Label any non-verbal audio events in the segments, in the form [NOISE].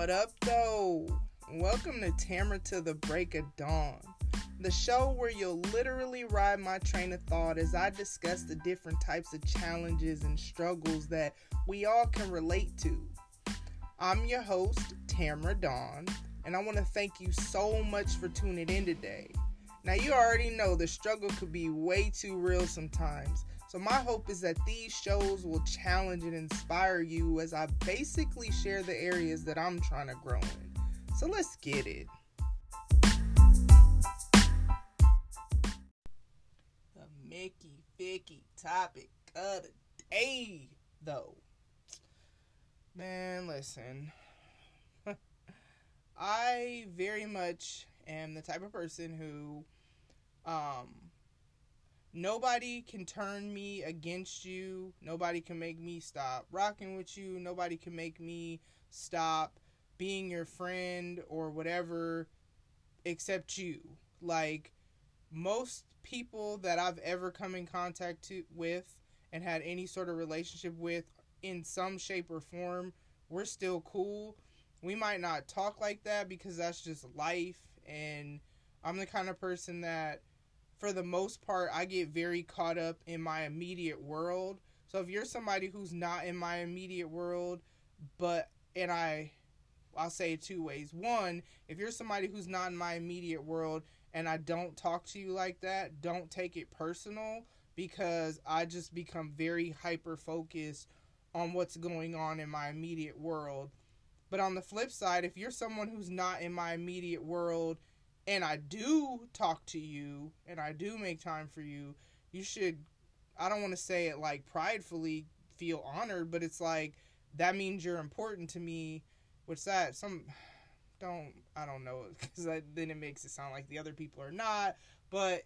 What up, though? Welcome to Tamara to the Break of Dawn, the show where you'll literally ride my train of thought as I discuss the different types of challenges and struggles that we all can relate to. I'm your host, Tamara Dawn, and I want to thank you so much for tuning in today. Now, you already know the struggle could be way too real sometimes. So, my hope is that these shows will challenge and inspire you as I basically share the areas that I'm trying to grow in. So, let's get it. The Mickey Vicky topic of the day, though. Man, listen. [LAUGHS] I very much am the type of person who um nobody can turn me against you. Nobody can make me stop rocking with you. Nobody can make me stop being your friend or whatever except you. Like most people that I've ever come in contact to, with and had any sort of relationship with in some shape or form, we're still cool. We might not talk like that because that's just life and I'm the kind of person that for the most part I get very caught up in my immediate world. So if you're somebody who's not in my immediate world, but and I I'll say it two ways. One, if you're somebody who's not in my immediate world and I don't talk to you like that, don't take it personal because I just become very hyper focused on what's going on in my immediate world. But on the flip side, if you're someone who's not in my immediate world and I do talk to you and I do make time for you, you should I don't want to say it like pridefully feel honored, but it's like that means you're important to me. What's that? Some don't I don't know because then it makes it sound like the other people are not. But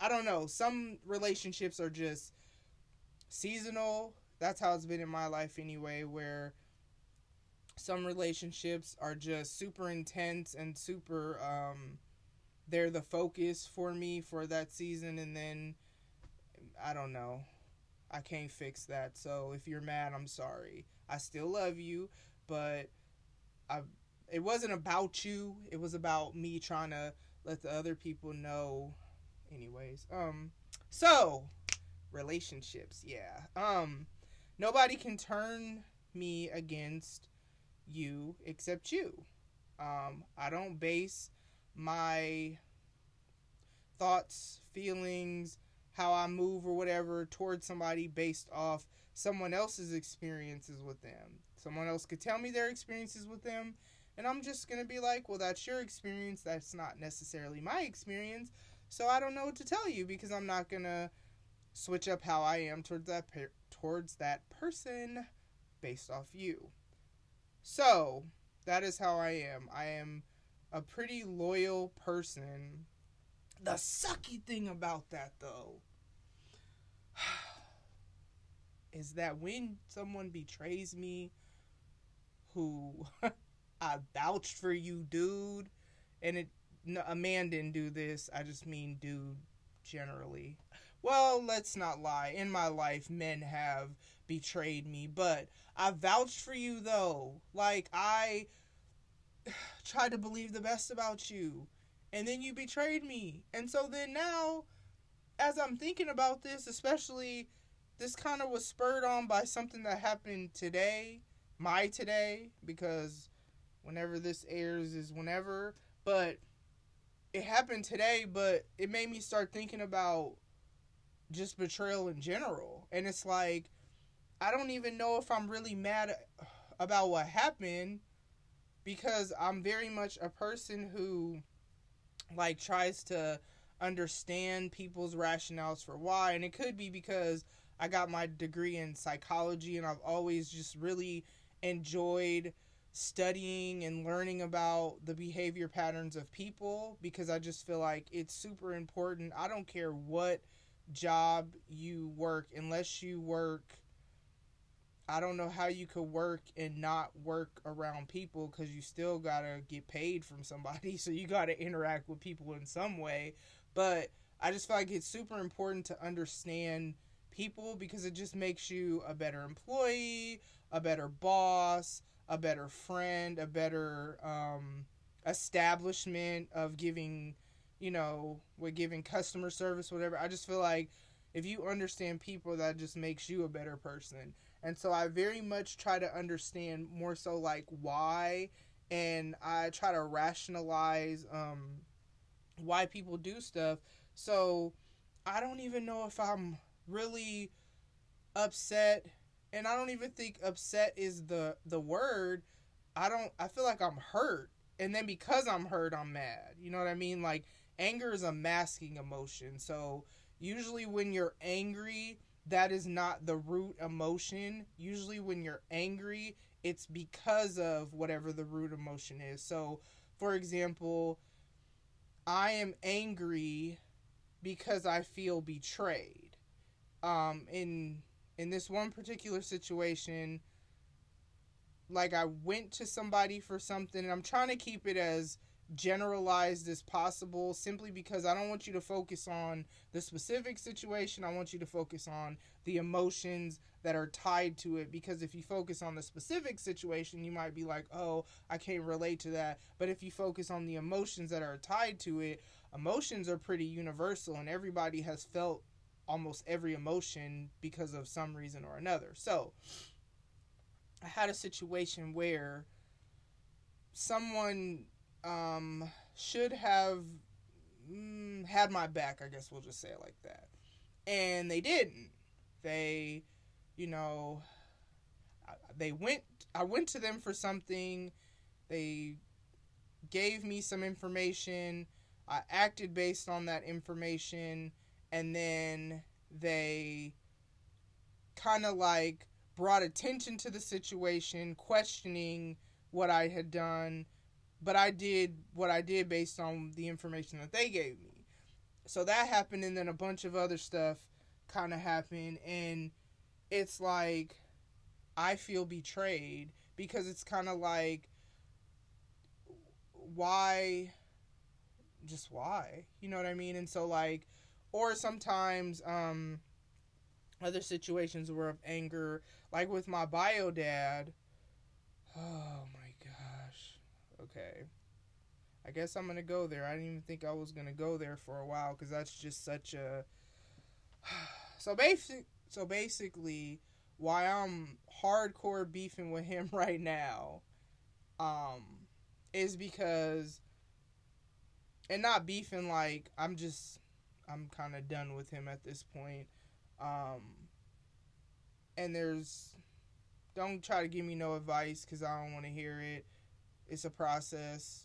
I don't know. Some relationships are just seasonal. That's how it's been in my life anyway. Where some relationships are just super intense and super um, they're the focus for me for that season and then I don't know. I can't fix that. So if you're mad, I'm sorry. I still love you, but I it wasn't about you. It was about me trying to let the other people know anyways. Um so relationships, yeah. Um nobody can turn me against you except you. Um I don't base my thoughts, feelings, how I move or whatever towards somebody based off someone else's experiences with them. Someone else could tell me their experiences with them, and I'm just going to be like, well, that's your experience. That's not necessarily my experience. So I don't know what to tell you because I'm not going to switch up how I am towards that per- towards that person based off you. So, that is how I am. I am a pretty loyal person. The sucky thing about that, though, [SIGHS] is that when someone betrays me, who [LAUGHS] I vouched for you, dude, and it no, a man didn't do this. I just mean dude generally. Well, let's not lie. In my life, men have betrayed me, but I vouched for you though. Like I [SIGHS] tried to believe the best about you and then you betrayed me. And so then now as I'm thinking about this, especially this kind of was spurred on by something that happened today, my today because whenever this airs is whenever, but it happened today, but it made me start thinking about just betrayal in general. And it's like I don't even know if I'm really mad [SIGHS] about what happened because I'm very much a person who like tries to understand people's rationales for why and it could be because I got my degree in psychology and I've always just really enjoyed studying and learning about the behavior patterns of people because I just feel like it's super important. I don't care what job you work unless you work I don't know how you could work and not work around people because you still gotta get paid from somebody, [LAUGHS] so you gotta interact with people in some way. But I just feel like it's super important to understand people because it just makes you a better employee, a better boss, a better friend, a better um, establishment of giving, you know, with giving customer service, whatever. I just feel like if you understand people, that just makes you a better person. And so I very much try to understand more so like why, and I try to rationalize um, why people do stuff. So I don't even know if I'm really upset and I don't even think upset is the the word. I don't I feel like I'm hurt. And then because I'm hurt, I'm mad. You know what I mean? Like anger is a masking emotion. So usually when you're angry, that is not the root emotion. Usually when you're angry, it's because of whatever the root emotion is. So, for example, I am angry because I feel betrayed. Um, in in this one particular situation, like I went to somebody for something, and I'm trying to keep it as generalized as possible simply because I don't want you to focus on the specific situation. I want you to focus on the emotions that are tied to it because if you focus on the specific situation, you might be like, oh, I can't relate to that. But if you focus on the emotions that are tied to it, emotions are pretty universal and everybody has felt almost every emotion because of some reason or another. So, I had a situation where someone um, should have mm, had my back, I guess we'll just say it like that. And they didn't. They, you know, they went, I went to them for something. They gave me some information. I acted based on that information. And then they kind of like brought attention to the situation, questioning what I had done but I did what I did based on the information that they gave me. So that happened, and then a bunch of other stuff kind of happened, and it's like I feel betrayed because it's kind of like why just why you know what i mean and so like or sometimes um other situations were of anger like with my bio dad [SIGHS] oh my okay. I guess I'm gonna go there. I didn't even think I was gonna go there for a while because that's just such a. [SIGHS] so basic. So basically, why I'm hardcore beefing with him [LAUGHS] right now, um, is because, and not beefing like I'm just, I'm kind of done with him at this point, um, and there's, don't try to give me no advice because I don't want to hear it it's a process.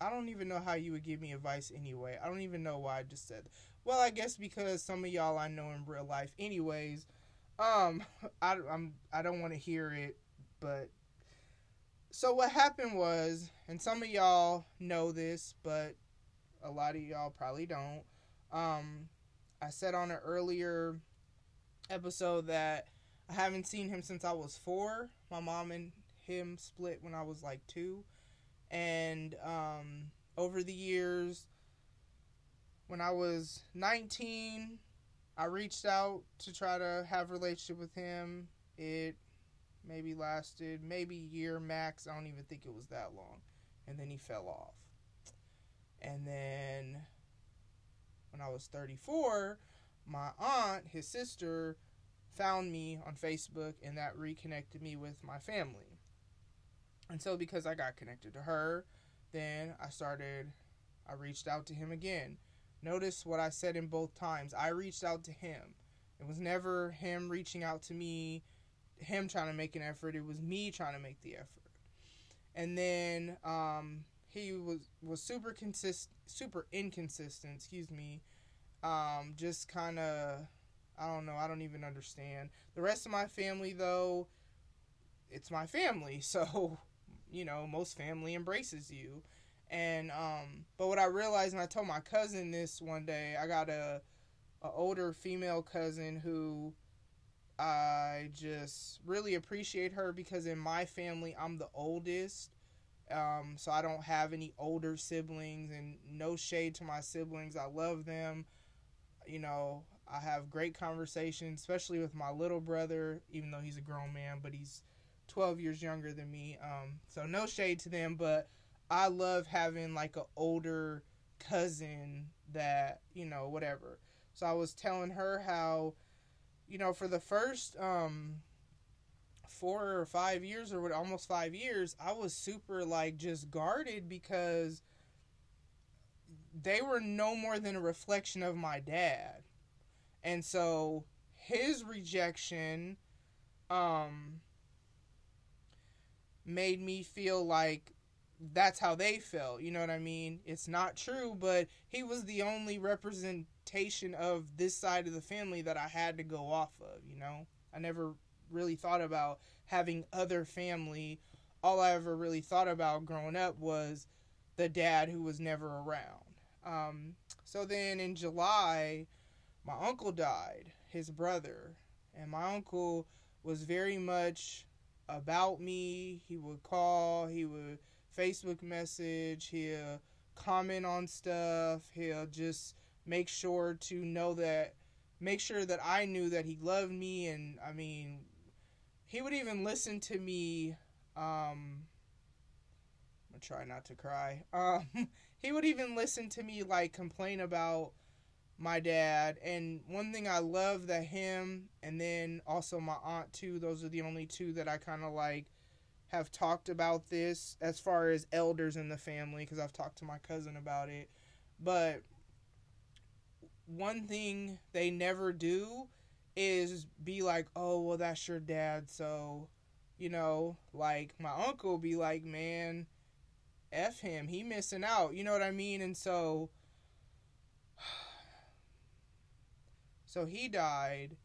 I don't even know how you would give me advice anyway. I don't even know why I just said. Well, I guess because some of y'all I know in real life. Anyways, um, [LAUGHS] I I'm I don't want to hear it, but so what happened was, and some of y'all know this, but a lot of y'all probably don't. Um, I said on an earlier episode that I haven't seen him since I was four. My mom and him split when I was like two. And um, over the years, when I was 19, I reached out to try to have a relationship with him. It maybe lasted maybe year max. I don't even think it was that long. And then he fell off. And then when I was 34, my aunt, his sister, found me on Facebook and that reconnected me with my family. And so because I got connected to her, then I started I reached out to him again. Notice what I said in both times. I reached out to him. It was never him reaching out to me, him trying to make an effort. It was me trying to make the effort. And then um, he was was super consist super inconsistent, excuse me. Um, just kind of I don't know, I don't even understand. The rest of my family though, it's my family. [LAUGHS] So you know, most family embraces you. And um but what I realized and I told my cousin this one day, I got a a older female cousin who I just really appreciate her because in my family I'm the oldest. Um, so I don't have any older siblings and no shade to my siblings. I love them. You know, I have great conversations, especially with my little brother, even though he's a grown man, but he's 12 years younger than me. Um, so no shade to them, but I love having like an older cousin that, you know, whatever. So I was telling her how, you know, for the first um four or five years or almost five years, I was super like just guarded because they were no more than a reflection of my dad. And so his rejection um made me feel like that's how they felt. You know what I mean? It's not true, but he was the only representation of this side of the family that I had to go off of, you know? I never really thought about having other family. All I ever really thought about growing up was the dad who was never around. Um, so then in July, my uncle died, his brother, and my uncle was very much about me. He would call, he would Facebook message, he'll comment on stuff, he'll just make sure to know that make sure that I knew that he loved me and I mean he would even listen to me um I'm gonna try not to cry. [LAUGHS] Um he would even listen to me like complain about my dad and one thing i love that him and then also my aunt too those are the only two that i kind of like have talked about this as far as elders in the family because i've talked to my cousin about it. But one thing they never do is be like oh well that's your dad so you know? Like my uncle be like man f him. He missing out. You know what i mean? And so So he died,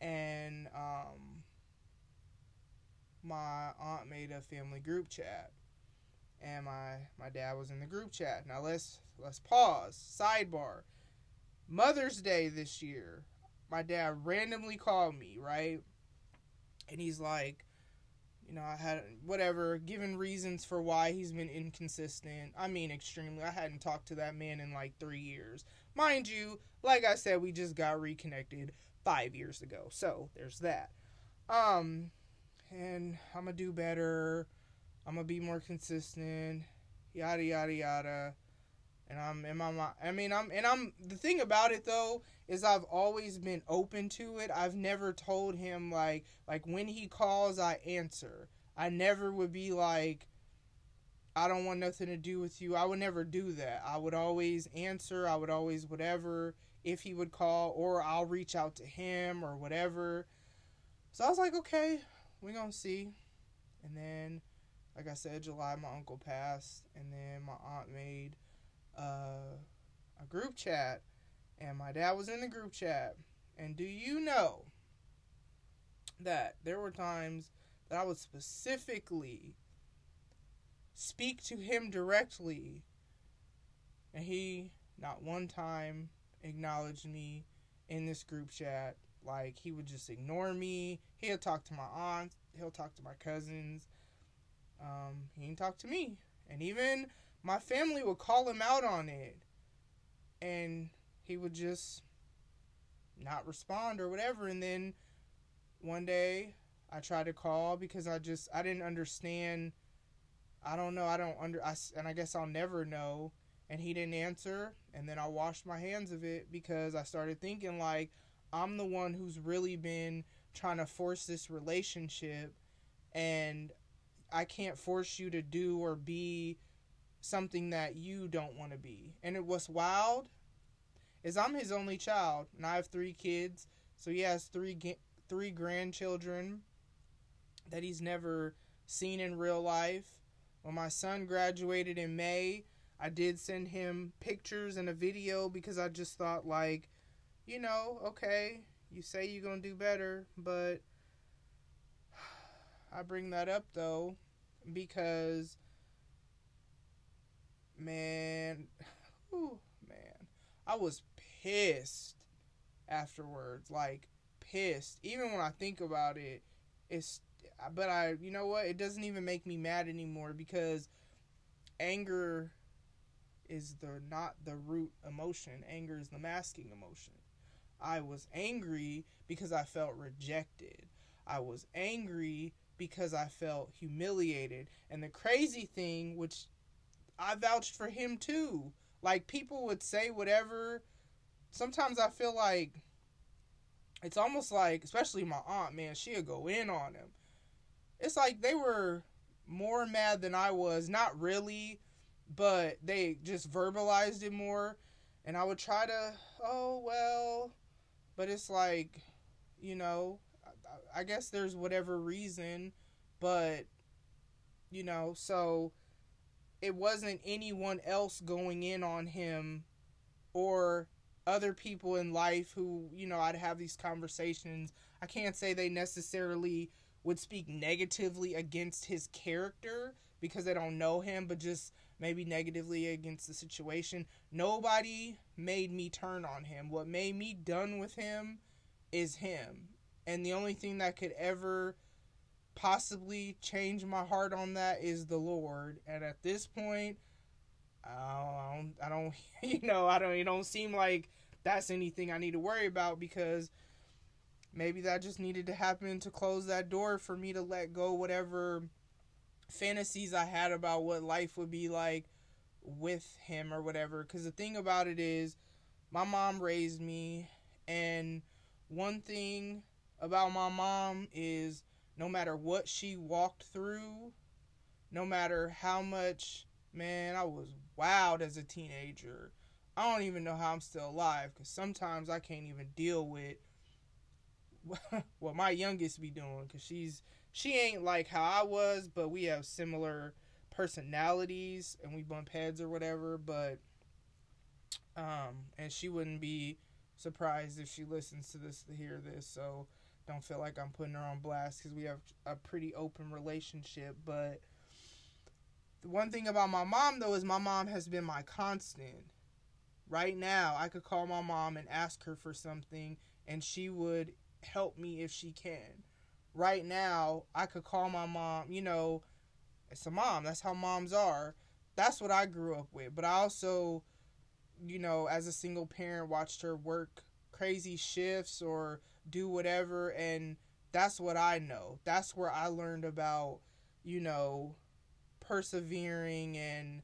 and um, my aunt made a family group chat, and my my dad was in the group chat. Now let's let's pause. Sidebar. Mother's Day this year, my dad randomly called me, right? And he's like, you know, I had whatever, given reasons for why he's been inconsistent. I mean, extremely. I hadn't talked to that man in like three years. Mind you, like I said, we just got reconnected five years ago. So there's that. Um, and I'm gonna do better. I'm gonna be more consistent. Yada yada yada. And I'm in my mind. I mean, I'm and I'm. The thing about it though is I've always been open to it. I've never told him like like when he calls, I answer. I never would be like, I don't want nothing to do with you. I would never do that. I would always answer. I would always whatever if he would call or I'll reach out to him or whatever. So I was like, okay, we're going to see. And then like I said, July my uncle passed and then my aunt made uh, a group chat and my dad was in the group chat. And do you know that there were times that I would specifically speak to him directly. And he not one time acknowledged me in this group chat. Like he would just ignore me. He'll talk to my aunt. He'll talk to my cousins. Um, he didn't talk to me. And even my family would call him out on it. And he would just not respond or whatever. And then one day I tried to call because I just I didn't understand I don't know. I don't under. I, and I guess I'll never know. And he didn't answer. And then I washed my hands of it because I started thinking like I'm the one who's really been trying to force this relationship, and I can't force you to do or be something that you don't want to be. And it was wild is I'm his only child, and I have three kids. So he has three three grandchildren that he's never seen in real life when my son graduated in May, I did send him pictures and a video because I just thought, like, you know, okay, you say you're going to do better, but [SIGHS] I bring that up though because, man, [SIGHS] man, I was pissed afterwards. Like, pissed. Even when I think about it, it's but I, you know what? It doesn't even make me mad anymore because anger is the not the root emotion. Anger is the masking emotion. I was angry because I felt rejected. I was angry because I felt humiliated. And the crazy thing, which I vouched for him too. Like people would say whatever. Sometimes I feel like it's almost like, especially my aunt, man, she'll go in on him. It's like they were more mad than I was. Not really, but they just verbalized it more. And I would try to, oh, well, but it's like, you know, I guess there's whatever reason, but, you know, so it wasn't anyone else going in on him or other people in life who, you know, I'd have these conversations. I can't say they necessarily would speak negatively against his character because they don't know him, but just maybe negatively against the situation. Nobody made me turn on him. What made me done with him is him. And the only thing that could ever possibly change my heart on that is the Lord. And at this point, I don't, I don't, [LAUGHS] you know, I don't, it don't seem like that's anything I need to worry about because maybe that just needed to happen to close that door for me to let go whatever fantasies I had about what life would be like with him or whatever. Because the thing about it is, my mom raised me, and one thing about my mom is no matter what she walked through, no matter how much, man, I was wild as a teenager. I don't even know how I'm still alive because sometimes I can't even deal with [LAUGHS] what my youngest be doing because she's she ain't like how I was, but we have similar personalities and we bump heads or whatever. But um, and she wouldn't be surprised if she listens to this to hear this. So don't feel like I'm putting her on blast because we have a pretty open relationship. But the one thing about my mom though is my mom has been my constant. Right now, I could call my mom and ask her for something, and she would help me if she can right now I could call my mom, you know, it's a mom. That's how moms are. That's what I grew up with. But I also, you know, as a single parent, watched her work crazy shifts or do whatever. And that's what I know. That's where I learned about, you know, persevering and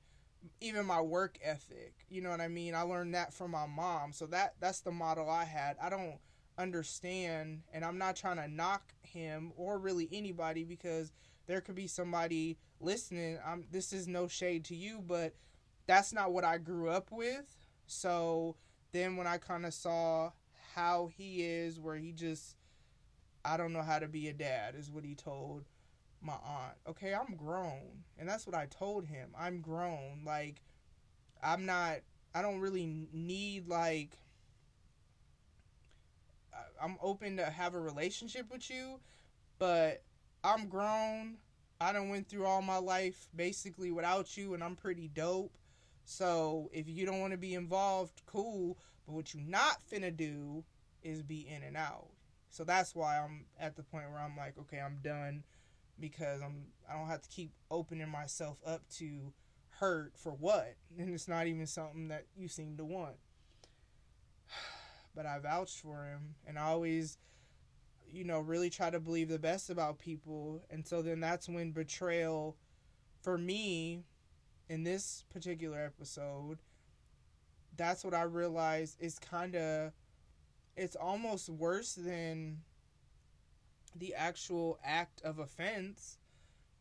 even my work ethic. You know what I mean? I learned that from my mom. So that that's the model I had. I don't understand and I'm not trying to knock him or really anybody because there could be somebody listening. I'm this is no shade to you, but that's not what I grew up with. So then when I kind of saw how he is where he just I don't know how to be a dad is what he told my aunt. Okay, I'm grown. And that's what I told him. I'm grown. Like I'm not I don't really need like I'm open to have a relationship with you, but I'm grown. I done went through all my life basically without you, and I'm pretty dope. So if you don't want to be involved, cool. But what you not finna do is be in and out. So that's why I'm at the point where I'm like, okay, I'm done because I'm I don't have to keep opening myself up to hurt for what, and it's not even something that you seem to want but I vouched for him and I always you know really try to believe the best about people. And so then that's when betrayal for me in this particular episode that's what I realized is kind of it's almost worse than the actual act of offense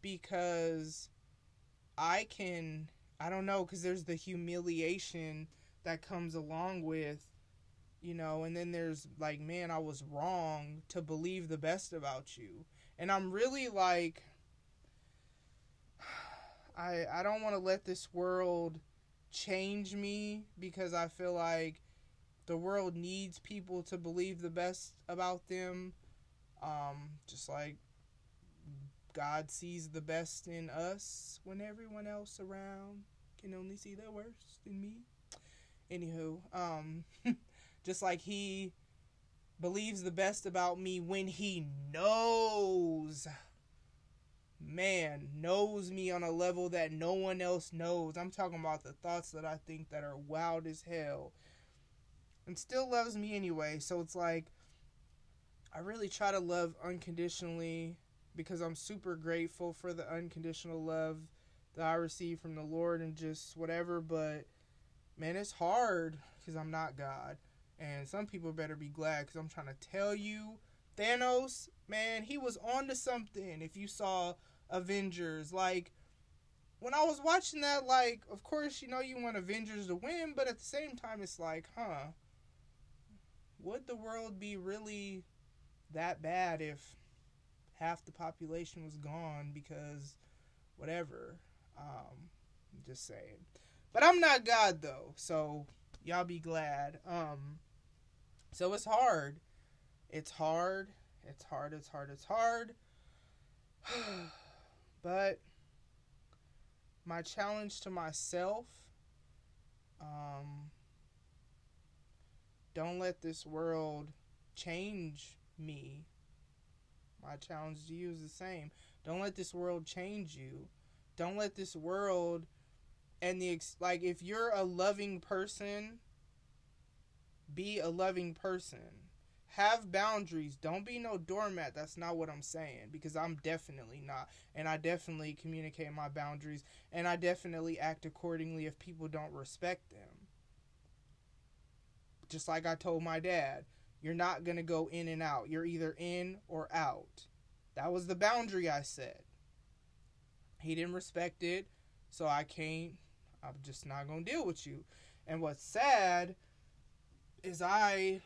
because I can I don't know cuz there's the humiliation that comes along with you know and then there's like man i was wrong to believe the best about you. And i'm really like [SIGHS] i i don't want to let this world change me because i feel like the world needs people to believe the best about them. Um just like god sees the best in us when everyone else around can only see the worst in me. Anywho um [LAUGHS] Just like he believes the best about me when he knows man knows me on a level that no one else knows. I'm talking about the thoughts that I think that are wild as hell. And still loves me anyway. So it's like I really try to love unconditionally because I'm super grateful for the unconditional love that I receive from the Lord and just whatever. But man, it's hard because I'm not God. And some people better be glad because I'm trying to tell you, Thanos, man, he was on to something. If you saw Avengers, like when I was watching that, like, of course, you know, you want Avengers to win, but at the same time, it's like, huh, would the world be really that bad if half the population was gone because whatever? Um, I'm just saying. But I'm not God though, so y'all be glad. Um, so it's hard. It's hard. It's hard. It's hard. It's hard. [SIGHS] but my challenge to myself um, don't let this world change me. My challenge to you is the same. Don't let this world change you. Don't let this world and the like if you're a loving person, be a loving person. Have boundaries. Don't be no doormat. That's not what I'm saying because I'm definitely not. And I definitely communicate my boundaries and I definitely act accordingly if people don't respect them. Just like I told my dad, you're not going to go in and out. You're either in or out. That was the boundary I set. He didn't respect it, so I can't. I'm just not to deal with you. And what's sad is I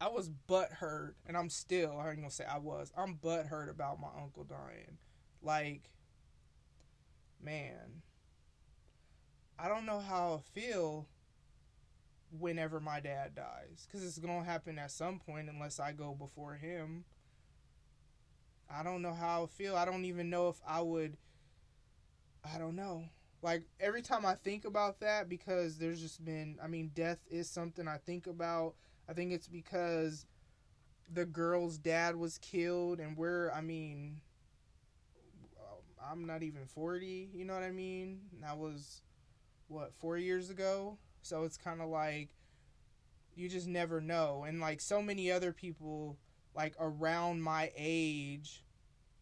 I was butthurt, and I'm still, I ain't gonna say I was, I'm butthurt about my uncle dying. Like, man, I don't know how I feel whenever my dad dies. Because it's gonna happen at some point unless I go before him. I don't know how I feel. I don't even know if I would. I don't know. Like every time I think about that, because there's just been, I mean, death is something I think about. I think it's because the girl's dad was killed, and we're, I mean, um, I'm not even 40, you know what I mean? That was, what, four years ago? So it's kind of like, you just never know. And like so many other people, like around my age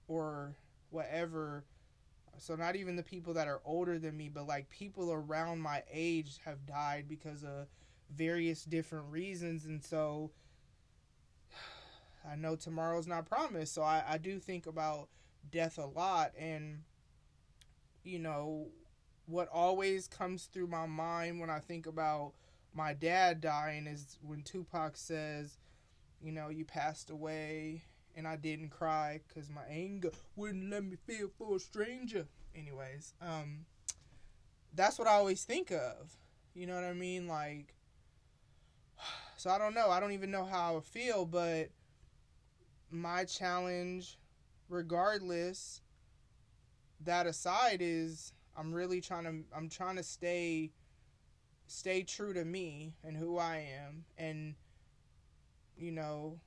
or whatever, so not even the people that are older than me, but like people around my age have died because of various different reasons. And so [SIGHS] I know tomorrow's not promised. So I, I do think about death a lot. And, you know, what always comes through my mind when I think about my dad dying is when Tupac says, you know, you passed away and I didn't cry because my anger wouldn't let me feel for a stranger. Anyways, um, that's what I always think of. You know what I mean? Like, [SIGHS] so I don't know. I don't even know how I would feel, but my challenge, regardless, that aside, is I'm really trying to I'm trying to stay stay true to me and who I am and you know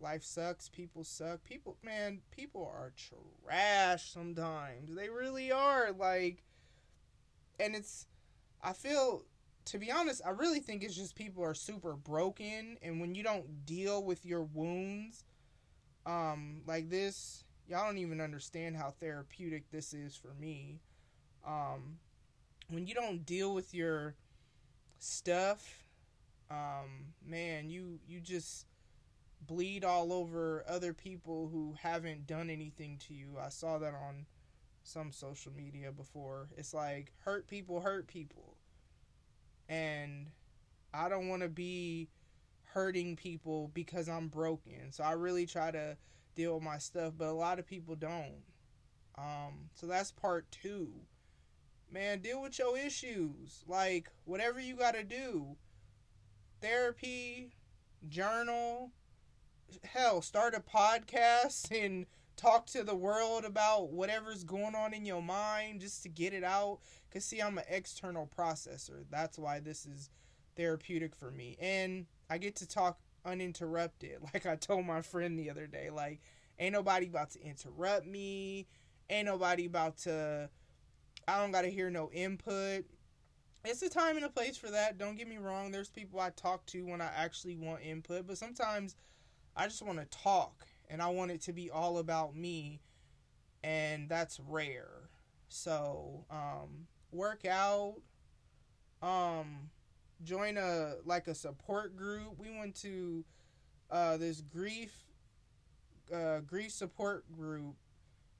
life sucks people suck people man people are trash sometimes they really are like and it's I feel to be honest, I really think it's just people are super broken, and when you don't deal with your wounds, um, like this, y'all don't even understand how therapeutic this is for me. Um, when you don't deal with your stuff, um, man, you you just bleed all over other people who haven't done anything to you. I saw that on some social media before. It's like hurt people hurt people and I don't want to be hurting people because I'm broken. So I really try to deal with my stuff, but a lot of people don't. Um, so that's part two. Man, deal with your issues. Like, whatever you got to do. Therapy, journal, hell, start a podcast [LAUGHS] and talk to the world about whatever's going on in your mind just to get it out. Because, see, I'm an external processor. That's why this is therapeutic for me. And I get to talk uninterrupted. [LAUGHS] Like I told my friend the other day, like, ain't nobody about to interrupt me. Ain't nobody about to, I don't got to hear no input. It's a time and a place for that. Don't get me wrong. There's people I talk to when I actually want input. But sometimes I just want to talk and I want it to be all about me, and that's rare. So, um, work out, um, join a like a support group. We went to uh, this grief uh, grief support group,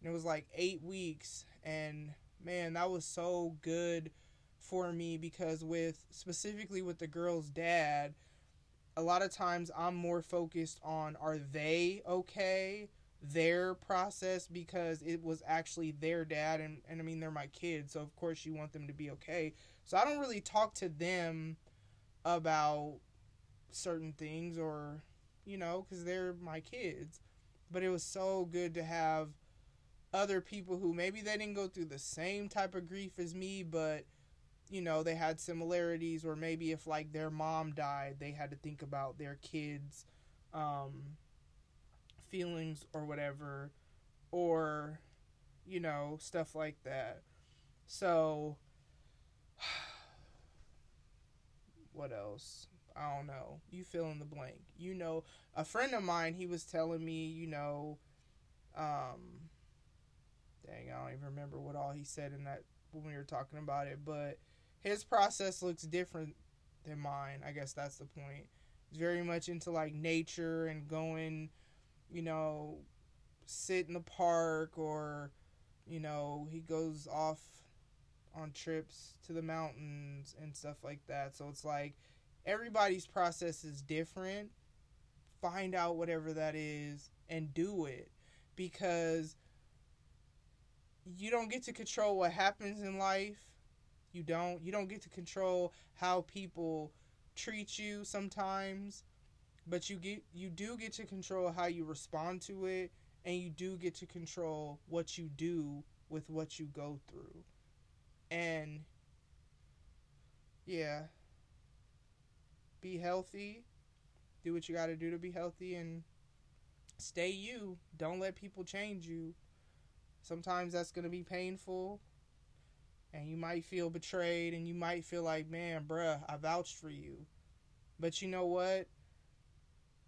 and it was like eight weeks, and man, that was so good for me because with specifically with the girl's dad, a lot of times I'm more focused on are they okay, their process because it was actually their dad and, and I mean they're my kids, so of course you want them to be okay. So I don't really talk to them about certain things or you know, cuz they're my kids. But it was so good to have other people who maybe they didn't go through the same type of grief as me, but you know, they had similarities, or maybe if like their mom died, they had to think about their kids' um, feelings or whatever, or you know, stuff like that. So, [SIGHS] what else? I don't know. You fill in the blank. You know, a friend of mine, he was telling me, you know, um, dang, I don't even remember what all he said in that when we were talking about it, but his process looks different than mine. I guess that's the point. He's very much into like nature and going, you know, sit in the park or, you know, he goes off on trips to the mountains and stuff like that. So it's like everybody's process is different. Find out whatever that is and do it because you don't get to control what happens in life you don't you don't get to control how people treat you sometimes, but you get you do get to control how you respond to it and you do get to control what you do with what you go through. And yeah, be healthy. Do what you got to do to be healthy and stay you. Don't let people change you. Sometimes that's going to be painful and you might feel betrayed and you might feel like, man, bruh, I vouched for you. But you know what?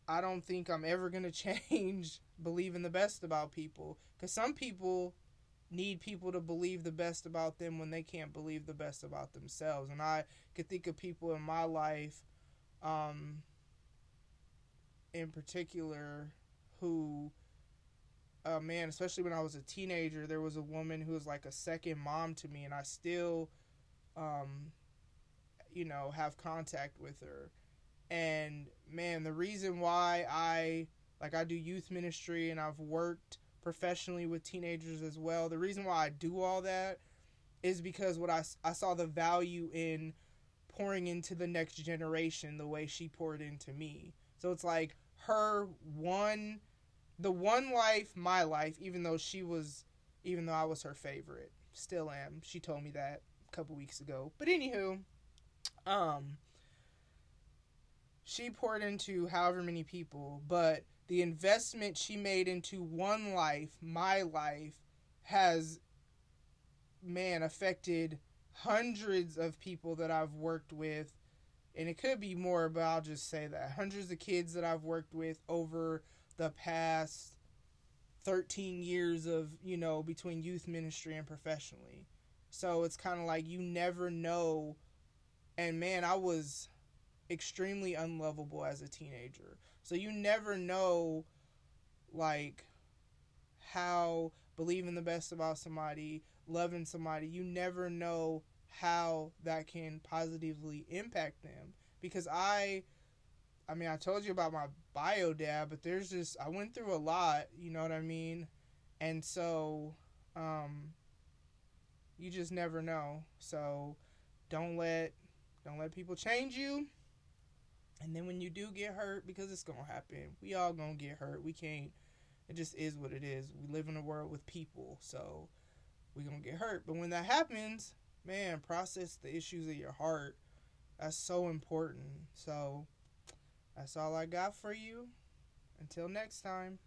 I don't think I'm ever going [LAUGHS] to change believing the best about people. Because some people need people to believe the best about them when they can't believe the best about themselves. And I could think of people in my life, um, in particular, who uh, man, especially when I was a teenager, there was a woman who was like a second mom to me, and I still, um, you know, have contact with her. And man, the reason why I like I do youth ministry and I've worked professionally with teenagers as well. The reason why I do all that is because what I, I saw the value in pouring into the next generation the way she poured into me. So it's like her one the one life, my life, even though she was, even though I was her favorite, still am. She told me that a couple weeks ago. But anywho, um, she poured into however many people, but the investment she made into one life, my life, has, man, affected hundreds of people that I've worked with. And it could be more, but I'll just say that. Hundreds of kids that I've worked with over the past 13 years of, you know, between youth ministry and professionally. So it's kind of like you never know. And man, I was extremely unlovable as a teenager. So you never know, like, how believing the best about somebody, loving somebody, you never know how that can positively impact them. Because I I mean, I told you about my bio dad, but there's just I went through a lot, you know what I mean? And so um you just never know. So don't let don't let people change you. And then when you do get hurt because it's going to happen. We all going to get hurt. We can't it just is what it is. We live in a world with people, so we're going to get hurt. But when that happens, man, process the issues of your heart. That's so important. So that's all I got for you. Until next time.